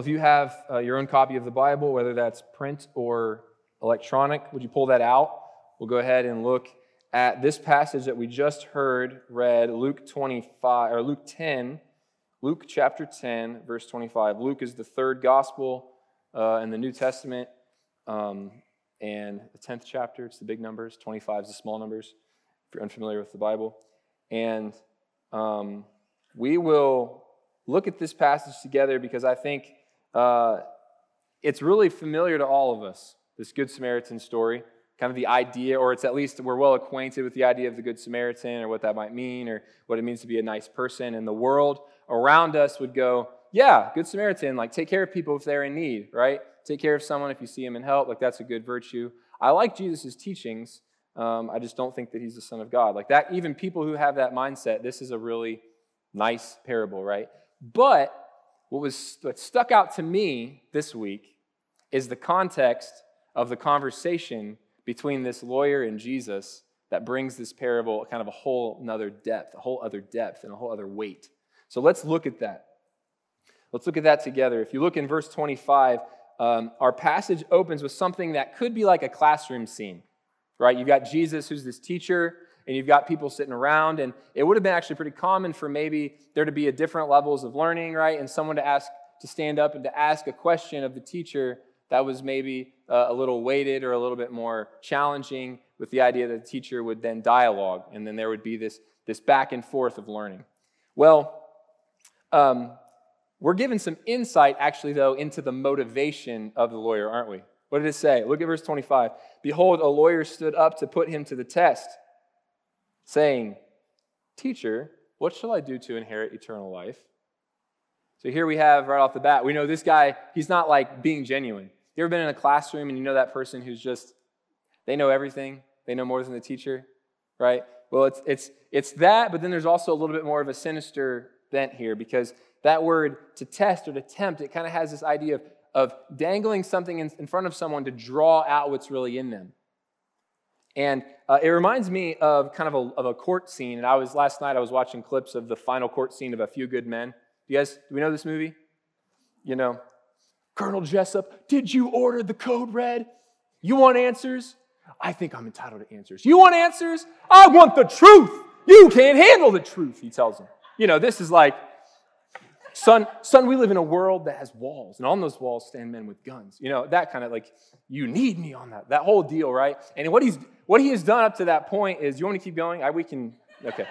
If you have uh, your own copy of the Bible, whether that's print or electronic, would you pull that out? We'll go ahead and look at this passage that we just heard read, Luke 25 or Luke 10, Luke chapter 10, verse 25. Luke is the third gospel uh, in the New Testament, um, and the 10th chapter, it's the big numbers, 25 is the small numbers, if you're unfamiliar with the Bible. And um, we will look at this passage together because I think uh, it's really familiar to all of us, this Good Samaritan story. Kind of the idea, or it's at least we're well acquainted with the idea of the Good Samaritan or what that might mean or what it means to be a nice person. And the world around us would go, yeah, Good Samaritan, like take care of people if they're in need, right? Take care of someone if you see him in help, like that's a good virtue. I like Jesus' teachings. Um, I just don't think that he's the Son of God. Like that, even people who have that mindset, this is a really nice parable, right? But what was what stuck out to me this week is the context of the conversation between this lawyer and Jesus that brings this parable kind of a whole another depth, a whole other depth, and a whole other weight. So let's look at that. Let's look at that together. If you look in verse 25, um, our passage opens with something that could be like a classroom scene, right? You've got Jesus, who's this teacher, and you've got people sitting around, and it would have been actually pretty common for maybe there to be a different levels of learning, right? And someone to ask to stand up and to ask a question of the teacher that was maybe uh, a little weighted or a little bit more challenging with the idea that the teacher would then dialogue and then there would be this, this back and forth of learning. Well um, we're given some insight actually though into the motivation of the lawyer aren't we? What did it say? Look at verse 25 behold a lawyer stood up to put him to the test saying teacher what shall i do to inherit eternal life so here we have right off the bat we know this guy he's not like being genuine you ever been in a classroom and you know that person who's just, they know everything, they know more than the teacher, right? Well, it's, it's, it's that, but then there's also a little bit more of a sinister bent here because that word to test or to tempt, it kind of has this idea of, of dangling something in, in front of someone to draw out what's really in them. And uh, it reminds me of kind of a, of a court scene. And I was last night, I was watching clips of the final court scene of A Few Good Men. Do you guys, do we know this movie? You know, Colonel Jessep, did you order the code red? You want answers? I think I'm entitled to answers. You want answers? I want the truth. You can't handle the truth, he tells him. You know, this is like, son, son, we live in a world that has walls, and on those walls stand men with guns. You know, that kind of like, you need me on that, that whole deal, right? And what he's what he has done up to that point is, you want to keep going? I, we can, okay.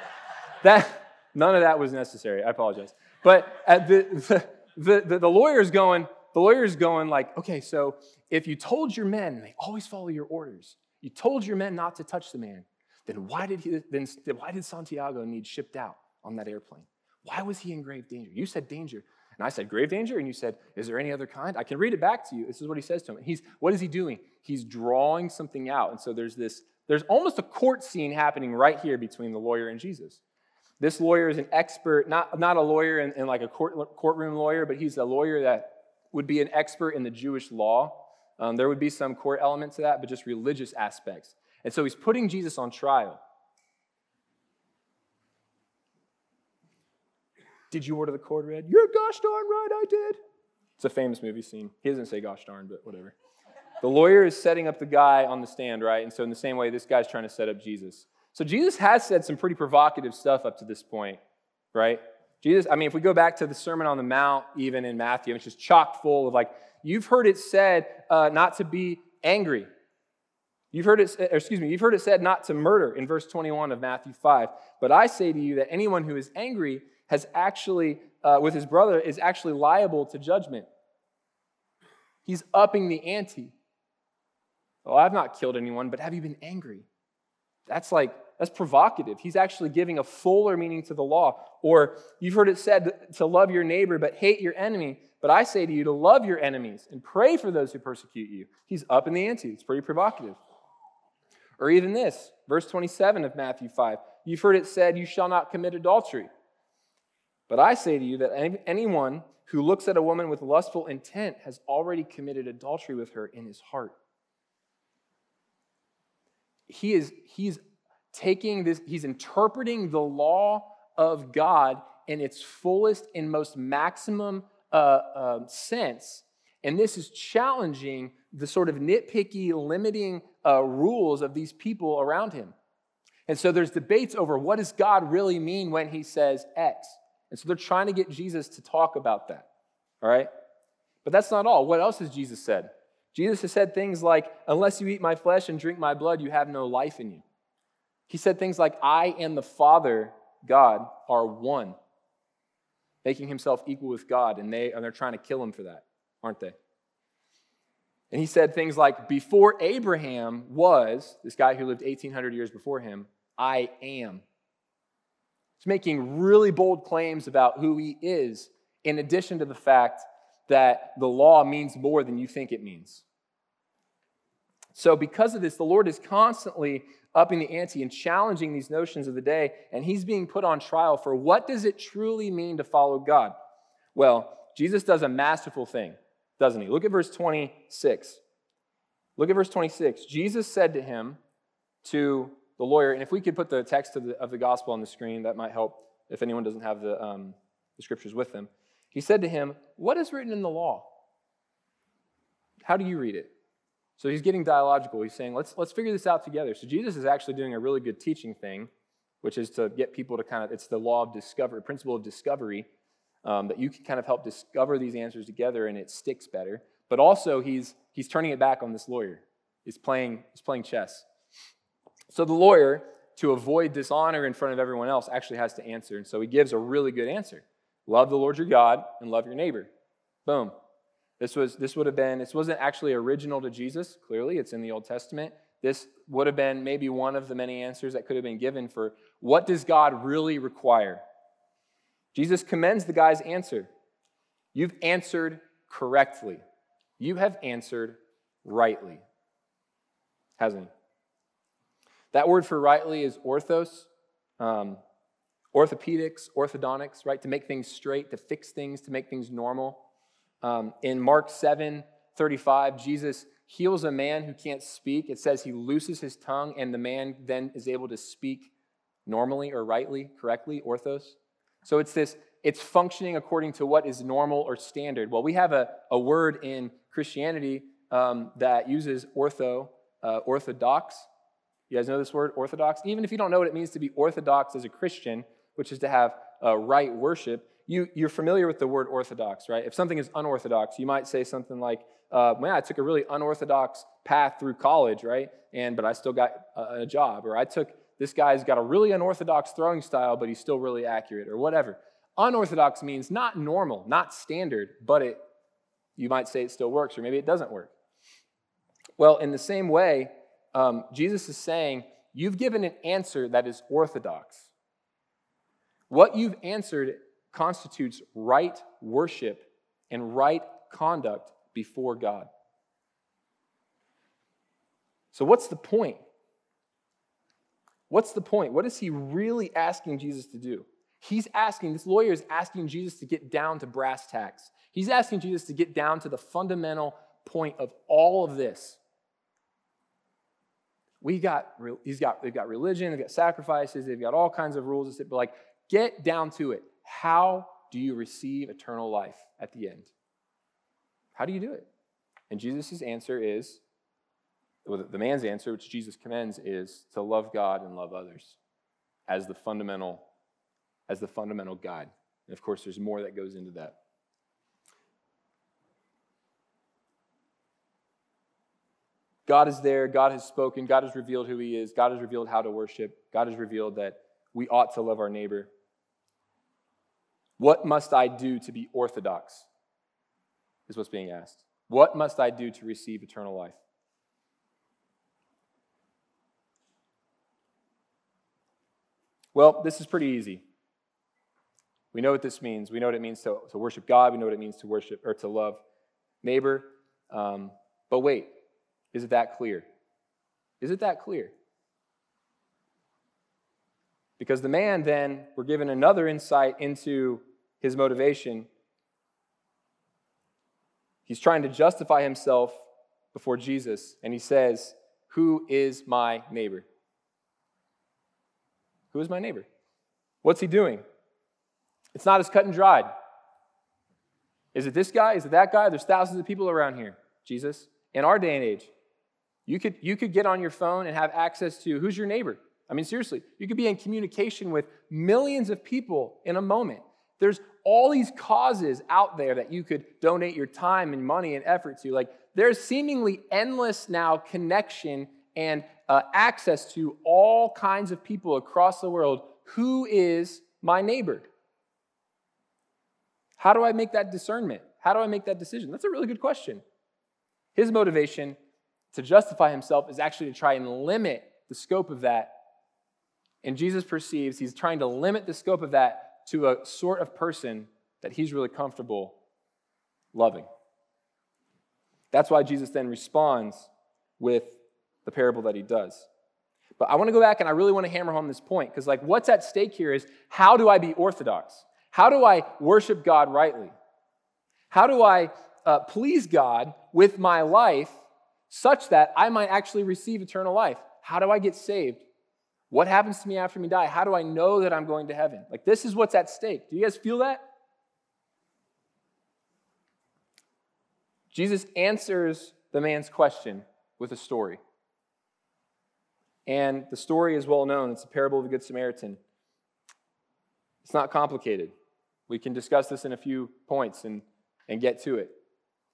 That, none of that was necessary. I apologize. But the, the, the, the lawyer's going, the lawyer's going like, okay, so if you told your men, they always follow your orders, you told your men not to touch the man, then why did he then why did Santiago need shipped out on that airplane? Why was he in grave danger? You said danger. And I said, grave danger? And you said, is there any other kind? I can read it back to you. This is what he says to him. He's, what is he doing? He's drawing something out. And so there's this, there's almost a court scene happening right here between the lawyer and Jesus. This lawyer is an expert, not, not a lawyer in, in like a court, courtroom lawyer, but he's a lawyer that would be an expert in the Jewish law. Um, there would be some court element to that, but just religious aspects. And so he's putting Jesus on trial. Did you order the code red? You're gosh darn right, I did. It's a famous movie scene. He doesn't say gosh darn, but whatever. The lawyer is setting up the guy on the stand, right? And so, in the same way, this guy's trying to set up Jesus. So, Jesus has said some pretty provocative stuff up to this point, right? Jesus, I mean, if we go back to the Sermon on the Mount, even in Matthew, it's just chock full of like, you've heard it said uh, not to be angry. You've heard it, excuse me, you've heard it said not to murder in verse 21 of Matthew 5. But I say to you that anyone who is angry has actually, uh, with his brother, is actually liable to judgment. He's upping the ante. Well, I've not killed anyone, but have you been angry? That's like that's provocative. He's actually giving a fuller meaning to the law. Or you've heard it said to love your neighbor but hate your enemy. But I say to you to love your enemies and pray for those who persecute you. He's up in the ante. It's pretty provocative. Or even this, verse 27 of Matthew 5. You've heard it said, You shall not commit adultery. But I say to you that anyone who looks at a woman with lustful intent has already committed adultery with her in his heart. He is, he's taking this, he's interpreting the law of God in its fullest and most maximum uh, uh, sense. And this is challenging the sort of nitpicky, limiting uh, rules of these people around him. And so there's debates over what does God really mean when he says X. And so they're trying to get Jesus to talk about that. All right? But that's not all. What else has Jesus said? Jesus has said things like, Unless you eat my flesh and drink my blood, you have no life in you. He said things like, I and the Father, God, are one, making himself equal with God, and, they, and they're trying to kill him for that, aren't they? And he said things like, Before Abraham was, this guy who lived 1,800 years before him, I am. He's making really bold claims about who he is, in addition to the fact that the law means more than you think it means. So, because of this, the Lord is constantly upping the ante and challenging these notions of the day, and he's being put on trial for what does it truly mean to follow God? Well, Jesus does a masterful thing, doesn't he? Look at verse 26. Look at verse 26. Jesus said to him, to the lawyer, and if we could put the text of the, of the gospel on the screen, that might help if anyone doesn't have the, um, the scriptures with them. He said to him, What is written in the law? How do you read it? So he's getting dialogical. He's saying, let's, let's figure this out together. So Jesus is actually doing a really good teaching thing, which is to get people to kind of, it's the law of discovery, principle of discovery, um, that you can kind of help discover these answers together and it sticks better. But also, he's, he's turning it back on this lawyer. He's playing, he's playing chess. So the lawyer, to avoid dishonor in front of everyone else, actually has to answer. And so he gives a really good answer. Love the Lord your God and love your neighbor. Boom. This was this would have been this wasn't actually original to Jesus, clearly. It's in the Old Testament. This would have been maybe one of the many answers that could have been given for what does God really require? Jesus commends the guy's answer. You've answered correctly. You have answered rightly. Hasn't he? That word for rightly is orthos. Um, orthopedics, orthodontics, right? To make things straight, to fix things, to make things normal. Um, in Mark 7 35, Jesus heals a man who can't speak. It says he looses his tongue, and the man then is able to speak normally or rightly, correctly, orthos. So it's this, it's functioning according to what is normal or standard. Well, we have a, a word in Christianity um, that uses ortho, uh, orthodox. You guys know this word, orthodox? Even if you don't know what it means to be orthodox as a Christian, which is to have uh, right worship, you, you're familiar with the word orthodox, right? If something is unorthodox, you might say something like, uh, man, I took a really unorthodox path through college, right? And but I still got a, a job. Or I took this guy's got a really unorthodox throwing style, but he's still really accurate, or whatever. Unorthodox means not normal, not standard, but it you might say it still works, or maybe it doesn't work. Well, in the same way, um, Jesus is saying, You've given an answer that is orthodox. What you've answered constitutes right worship and right conduct before God. So, what's the point? What's the point? What is he really asking Jesus to do? He's asking, this lawyer is asking Jesus to get down to brass tacks. He's asking Jesus to get down to the fundamental point of all of this. We got, he's got, they've got religion, they've got sacrifices, they've got all kinds of rules. But like, Get down to it. How do you receive eternal life at the end? How do you do it? And Jesus' answer is, well, the man's answer, which Jesus commends, is to love God and love others as the fundamental, as the fundamental guide. And of course, there's more that goes into that. God is there. God has spoken. God has revealed who He is. God has revealed how to worship. God has revealed that we ought to love our neighbor. What must I do to be orthodox? Is what's being asked. What must I do to receive eternal life? Well, this is pretty easy. We know what this means. We know what it means to, to worship God. We know what it means to worship or to love neighbor. Um, but wait, is it that clear? Is it that clear? Because the man then, we're given another insight into his motivation. He's trying to justify himself before Jesus, and he says, Who is my neighbor? Who is my neighbor? What's he doing? It's not as cut and dried. Is it this guy? Is it that guy? There's thousands of people around here, Jesus. In our day and age, you could, you could get on your phone and have access to who's your neighbor? I mean, seriously, you could be in communication with millions of people in a moment. There's all these causes out there that you could donate your time and money and effort to. Like, there's seemingly endless now connection and uh, access to all kinds of people across the world. Who is my neighbor? How do I make that discernment? How do I make that decision? That's a really good question. His motivation to justify himself is actually to try and limit the scope of that. And Jesus perceives he's trying to limit the scope of that to a sort of person that he's really comfortable loving. That's why Jesus then responds with the parable that he does. But I want to go back and I really want to hammer home this point because, like, what's at stake here is how do I be orthodox? How do I worship God rightly? How do I uh, please God with my life such that I might actually receive eternal life? How do I get saved? What happens to me after me die? How do I know that I'm going to heaven? Like, this is what's at stake. Do you guys feel that? Jesus answers the man's question with a story. And the story is well known. It's a parable of the Good Samaritan. It's not complicated. We can discuss this in a few points and, and get to it.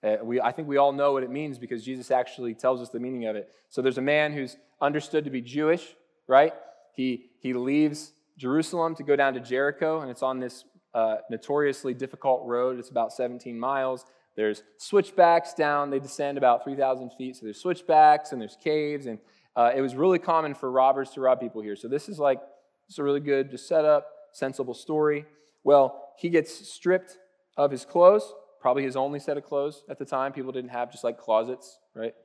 Uh, we, I think we all know what it means because Jesus actually tells us the meaning of it. So there's a man who's understood to be Jewish, right? He, he leaves Jerusalem to go down to Jericho, and it's on this uh, notoriously difficult road. It's about 17 miles. There's switchbacks down, they descend about 3,000 feet. So there's switchbacks and there's caves, and uh, it was really common for robbers to rob people here. So this is like, is a really good, just set up, sensible story. Well, he gets stripped of his clothes, probably his only set of clothes at the time. People didn't have just like closets, right?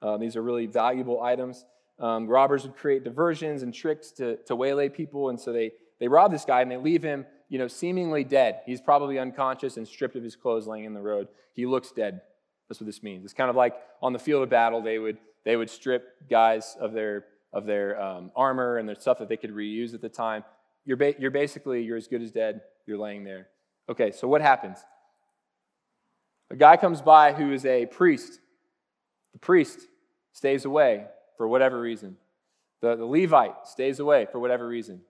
Um, these are really valuable items. Um, robbers would create diversions and tricks to, to waylay people, and so they, they rob this guy and they leave him, you know, seemingly dead. He's probably unconscious and stripped of his clothes laying in the road. He looks dead. That's what this means. It's kind of like on the field of battle, they would they would strip guys of their, of their um, armor and their stuff that they could reuse at the time. You're, ba- you're basically, you're as good as dead. You're laying there. Okay, so what happens? A guy comes by who is a priest. The priest stays away for whatever reason. The, the Levite stays away for whatever reason.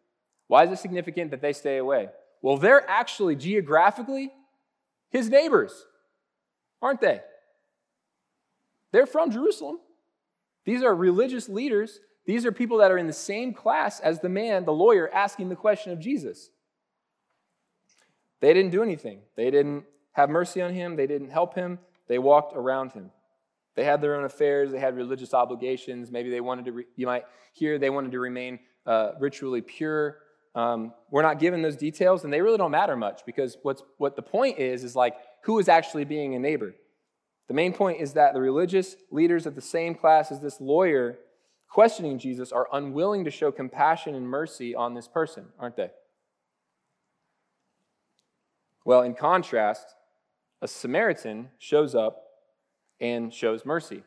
Why is it significant that they stay away? Well, they're actually geographically his neighbors, aren't they? They're from Jerusalem. These are religious leaders. These are people that are in the same class as the man, the lawyer, asking the question of Jesus. They didn't do anything. They didn't have mercy on him. They didn't help him. They walked around him. They had their own affairs. They had religious obligations. Maybe they wanted to, re- you might hear, they wanted to remain uh, ritually pure. Um, we're not given those details, and they really don't matter much because what's, what the point is, is like who is actually being a neighbor. The main point is that the religious leaders of the same class as this lawyer questioning Jesus are unwilling to show compassion and mercy on this person, aren't they? Well, in contrast, a Samaritan shows up and shows mercy.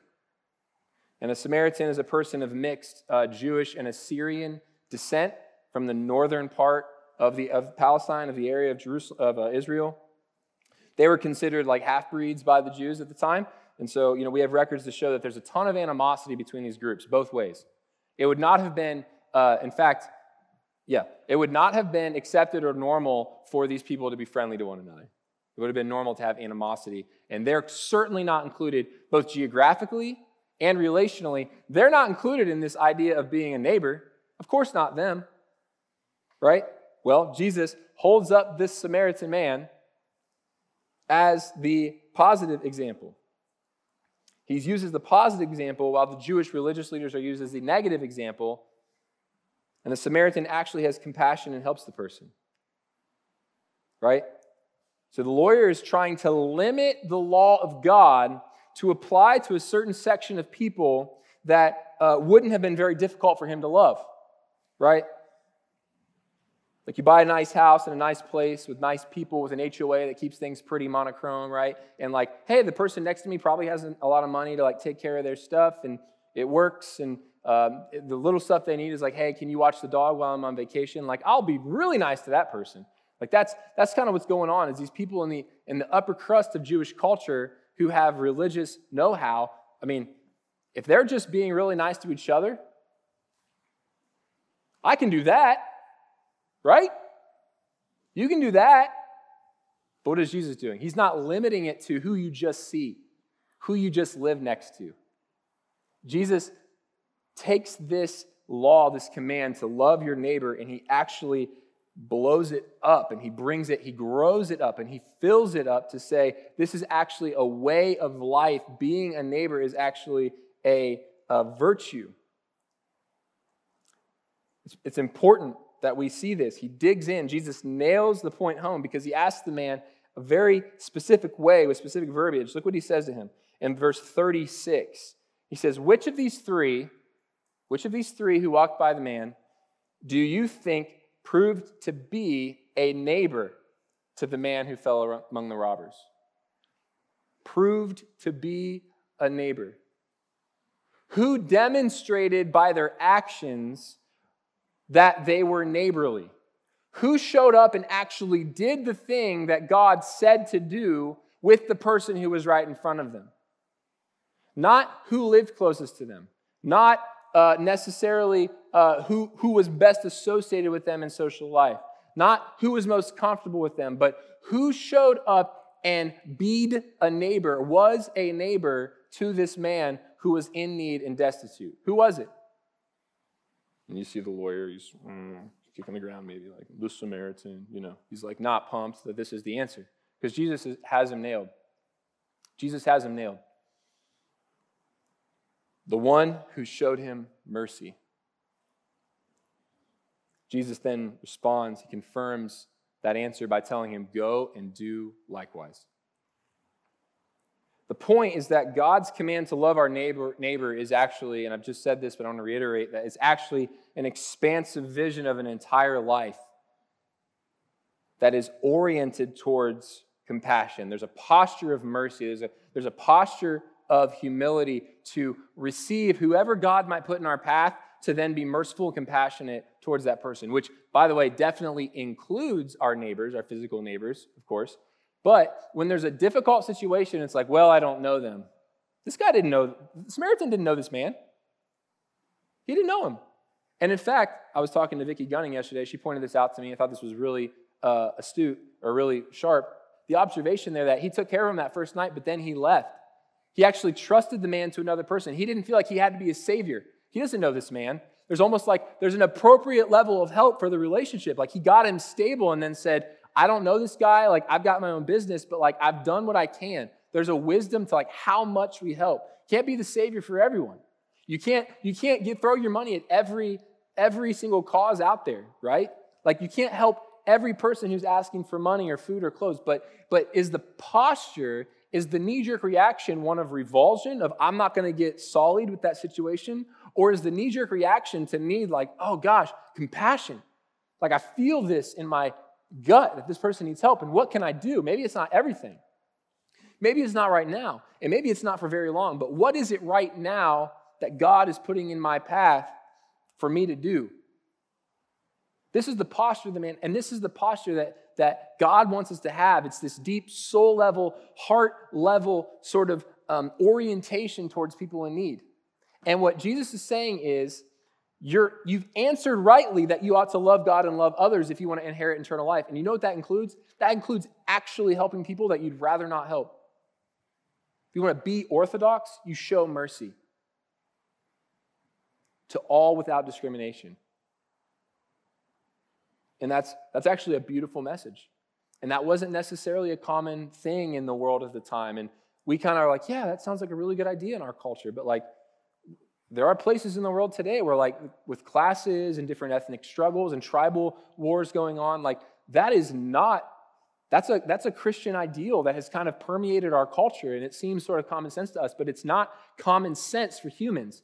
And a Samaritan is a person of mixed uh, Jewish and Assyrian descent from the northern part of, the, of Palestine, of the area of, Jerusalem, of uh, Israel. They were considered like half breeds by the Jews at the time. And so, you know, we have records to show that there's a ton of animosity between these groups, both ways. It would not have been, uh, in fact, yeah, it would not have been accepted or normal for these people to be friendly to one another. Would have been normal to have animosity. And they're certainly not included, both geographically and relationally. They're not included in this idea of being a neighbor. Of course, not them. Right? Well, Jesus holds up this Samaritan man as the positive example. He uses the positive example while the Jewish religious leaders are used as the negative example. And the Samaritan actually has compassion and helps the person. Right? So the lawyer is trying to limit the law of God to apply to a certain section of people that uh, wouldn't have been very difficult for him to love. Right? Like you buy a nice house in a nice place with nice people with an HOA that keeps things pretty monochrome, right? And like, hey, the person next to me probably has a lot of money to like take care of their stuff and it works. And um, the little stuff they need is like, hey, can you watch the dog while I'm on vacation? Like, I'll be really nice to that person. Like that's that's kind of what's going on is these people in the in the upper crust of Jewish culture who have religious know-how. I mean, if they're just being really nice to each other, I can do that, right? You can do that. But what is Jesus doing? He's not limiting it to who you just see, who you just live next to. Jesus takes this law, this command to love your neighbor, and he actually blows it up and he brings it, he grows it up and he fills it up to say, this is actually a way of life. Being a neighbor is actually a, a virtue. It's, it's important that we see this. He digs in. Jesus nails the point home because he asks the man a very specific way with specific verbiage. Look what he says to him in verse 36. He says, Which of these three, which of these three who walked by the man, do you think proved to be a neighbor to the man who fell among the robbers? Proved to be a neighbor. Who demonstrated by their actions that they were neighborly? Who showed up and actually did the thing that God said to do with the person who was right in front of them? Not who lived closest to them, not uh, necessarily uh, who, who was best associated with them in social life, not who was most comfortable with them, but who showed up and beed a neighbor, was a neighbor to this man who was in need and destitute. Who was it? And you see the lawyer, he's mm, kicking the ground, maybe like the Samaritan, you know. He's like not pumped that this is the answer because Jesus has him nailed. Jesus has him nailed. The one who showed him mercy. Jesus then responds, he confirms that answer by telling him, Go and do likewise. The point is that God's command to love our neighbor, neighbor is actually, and I've just said this, but I want to reiterate that it's actually an expansive vision of an entire life that is oriented towards compassion. There's a posture of mercy, there's a, there's a posture of humility to receive whoever God might put in our path to then be merciful and compassionate towards that person, which, by the way, definitely includes our neighbors, our physical neighbors, of course. But when there's a difficult situation, it's like, well, I don't know them. This guy didn't know, the Samaritan didn't know this man. He didn't know him. And in fact, I was talking to Vicki Gunning yesterday. She pointed this out to me. I thought this was really uh, astute or really sharp. The observation there that he took care of him that first night, but then he left. He actually trusted the man to another person. He didn't feel like he had to be a savior. He doesn't know this man. There's almost like there's an appropriate level of help for the relationship. Like he got him stable and then said, I don't know this guy. Like, I've got my own business, but like, I've done what I can. There's a wisdom to like how much we help. Can't be the savior for everyone. You can't, you can't get, throw your money at every, every single cause out there, right? Like, you can't help every person who's asking for money or food or clothes. But, but is the posture, is the knee jerk reaction one of revulsion, of I'm not going to get solid with that situation? Or is the knee jerk reaction to need, like, oh gosh, compassion? Like, I feel this in my gut that this person needs help. And what can I do? Maybe it's not everything. Maybe it's not right now. And maybe it's not for very long. But what is it right now that God is putting in my path for me to do? This is the posture of the man, and this is the posture that, that God wants us to have. It's this deep soul level, heart level sort of um, orientation towards people in need. And what Jesus is saying is you're, you've answered rightly that you ought to love God and love others if you want to inherit eternal life. And you know what that includes? That includes actually helping people that you'd rather not help. If you want to be orthodox, you show mercy to all without discrimination. And that's, that's actually a beautiful message. And that wasn't necessarily a common thing in the world at the time. And we kind of are like, yeah, that sounds like a really good idea in our culture. But like, there are places in the world today where, like, with classes and different ethnic struggles and tribal wars going on, like, that is not, that's a, that's a Christian ideal that has kind of permeated our culture, and it seems sort of common sense to us, but it's not common sense for humans.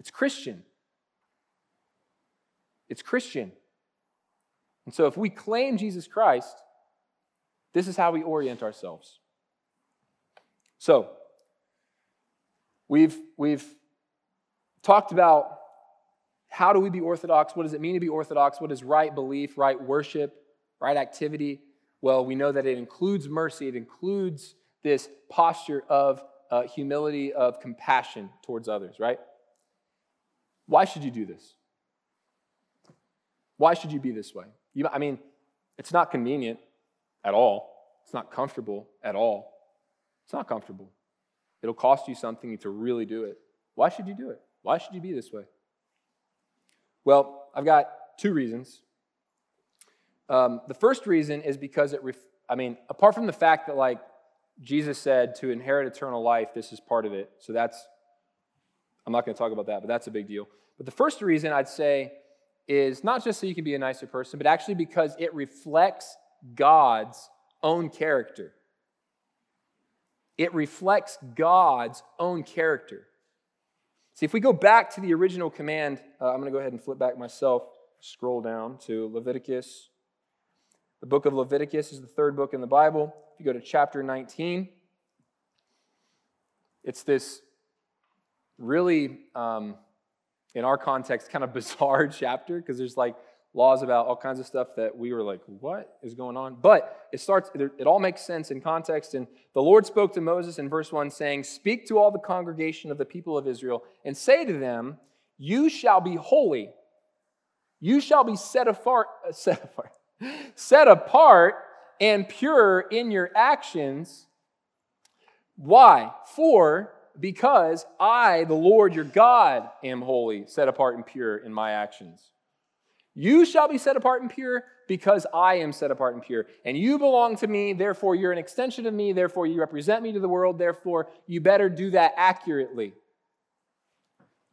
It's Christian. It's Christian. And so, if we claim Jesus Christ, this is how we orient ourselves. So, we've, we've talked about how do we be orthodox? What does it mean to be orthodox? What is right belief, right worship, right activity? Well, we know that it includes mercy, it includes this posture of uh, humility, of compassion towards others, right? Why should you do this? Why should you be this way? You, I mean, it's not convenient at all. It's not comfortable at all. It's not comfortable. It'll cost you something to really do it. Why should you do it? Why should you be this way? Well, I've got two reasons. Um, the first reason is because it, ref- I mean, apart from the fact that, like, Jesus said to inherit eternal life, this is part of it. So that's, I'm not going to talk about that, but that's a big deal. But the first reason I'd say is not just so you can be a nicer person, but actually because it reflects God's own character. It reflects God's own character. See, if we go back to the original command, uh, I'm going to go ahead and flip back myself, scroll down to Leviticus. The book of Leviticus is the third book in the Bible. If you go to chapter 19, it's this really, um, in our context, kind of bizarre chapter because there's like laws about all kinds of stuff that we were like, what is going on? But it starts, it all makes sense in context. And the Lord spoke to Moses in verse 1, saying, Speak to all the congregation of the people of Israel and say to them, You shall be holy. You shall be set apart, uh, set apart, set apart and pure in your actions. Why? For because I, the Lord your God, am holy, set apart and pure in my actions. You shall be set apart and pure because I am set apart and pure. And you belong to me, therefore you're an extension of me, therefore you represent me to the world, therefore you better do that accurately.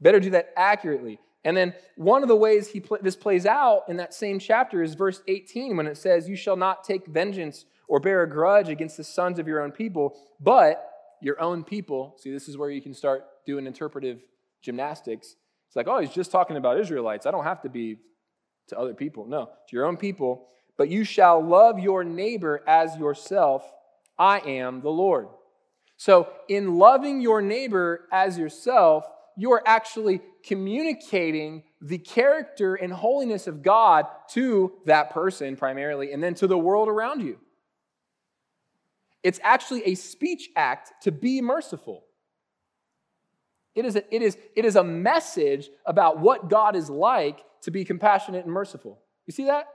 Better do that accurately. And then one of the ways he pl- this plays out in that same chapter is verse 18 when it says, You shall not take vengeance or bear a grudge against the sons of your own people, but your own people. See, this is where you can start doing interpretive gymnastics. It's like, oh, he's just talking about Israelites. I don't have to be to other people. No, to your own people. But you shall love your neighbor as yourself. I am the Lord. So, in loving your neighbor as yourself, you are actually communicating the character and holiness of God to that person primarily, and then to the world around you. It's actually a speech act to be merciful. It is, a, it, is, it is a message about what God is like to be compassionate and merciful. You see that?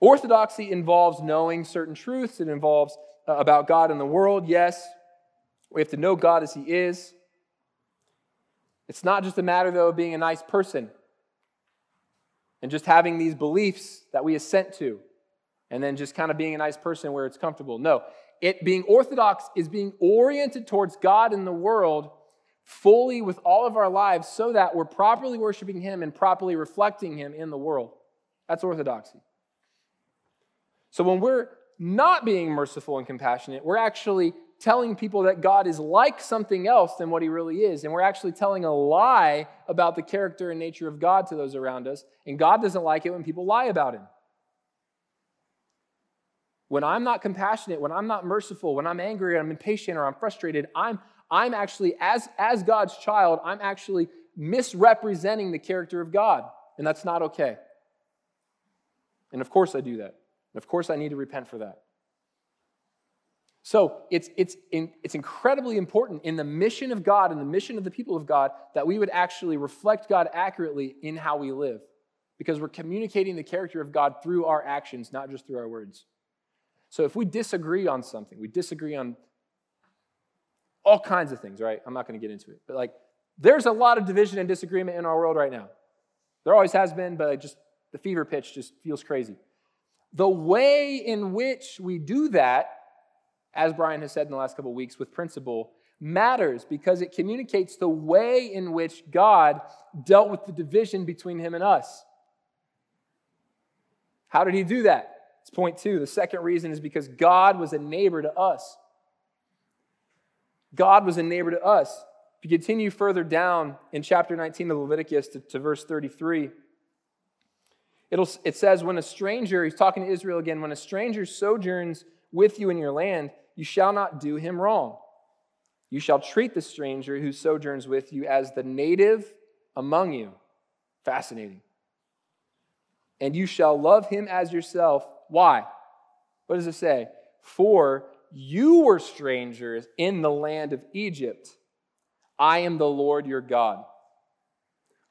Orthodoxy involves knowing certain truths. It involves uh, about God and the world, yes. We have to know God as He is. It's not just a matter, though, of being a nice person and just having these beliefs that we assent to and then just kind of being a nice person where it's comfortable. No, it being orthodox is being oriented towards God and the world fully with all of our lives so that we're properly worshiping Him and properly reflecting Him in the world. That's orthodoxy. So when we're not being merciful and compassionate, we're actually telling people that God is like something else than what He really is. And we're actually telling a lie about the character and nature of God to those around us. And God doesn't like it when people lie about Him. When I'm not compassionate, when I'm not merciful, when I'm angry, or I'm impatient, or I'm frustrated, I'm, I'm actually, as, as God's child, I'm actually misrepresenting the character of God. And that's not okay. And of course I do that. And of course I need to repent for that. So it's, it's, in, it's incredibly important in the mission of God and the mission of the people of God that we would actually reflect God accurately in how we live. Because we're communicating the character of God through our actions, not just through our words. So if we disagree on something, we disagree on all kinds of things, right? I'm not going to get into it. But like, there's a lot of division and disagreement in our world right now. There always has been, but just the fever pitch just feels crazy. The way in which we do that, as Brian has said in the last couple of weeks with principle, matters because it communicates the way in which God dealt with the division between him and us. How did he do that? It's point two. The second reason is because God was a neighbor to us. God was a neighbor to us. If you continue further down in chapter 19 of Leviticus to, to verse 33, it'll, it says, When a stranger, he's talking to Israel again, when a stranger sojourns with you in your land, you shall not do him wrong. You shall treat the stranger who sojourns with you as the native among you. Fascinating. and you shall love him as yourself. Why? What does it say? For you were strangers in the land of Egypt. I am the Lord your God.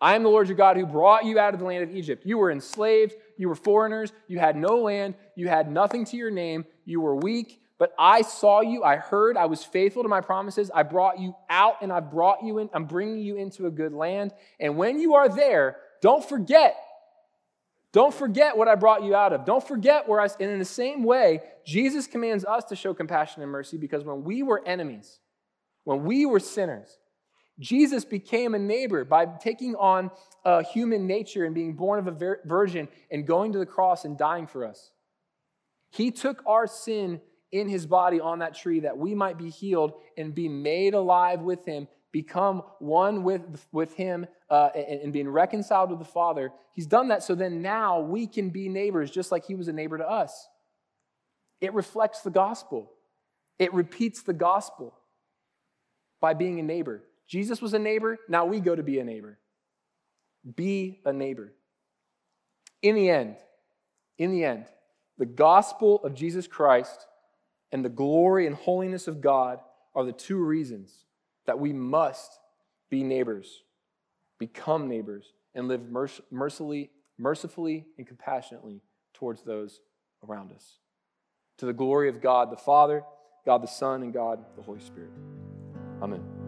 I am the Lord your God who brought you out of the land of Egypt. You were enslaved, you were foreigners, you had no land, you had nothing to your name, you were weak, but I saw you, I heard, I was faithful to my promises. I brought you out and I brought you in, I'm bringing you into a good land. And when you are there, don't forget don't forget what I brought you out of. Don't forget where I. And in the same way, Jesus commands us to show compassion and mercy because when we were enemies, when we were sinners, Jesus became a neighbor by taking on a human nature and being born of a virgin and going to the cross and dying for us. He took our sin in his body on that tree that we might be healed and be made alive with him become one with, with him uh, and, and being reconciled with the Father. He's done that so then now we can be neighbors just like he was a neighbor to us. It reflects the gospel, it repeats the gospel by being a neighbor. Jesus was a neighbor, now we go to be a neighbor. Be a neighbor. In the end, in the end, the gospel of Jesus Christ and the glory and holiness of God are the two reasons that we must be neighbors, become neighbors, and live mercifully, mercifully and compassionately towards those around us. To the glory of God the Father, God the Son, and God the Holy Spirit. Amen.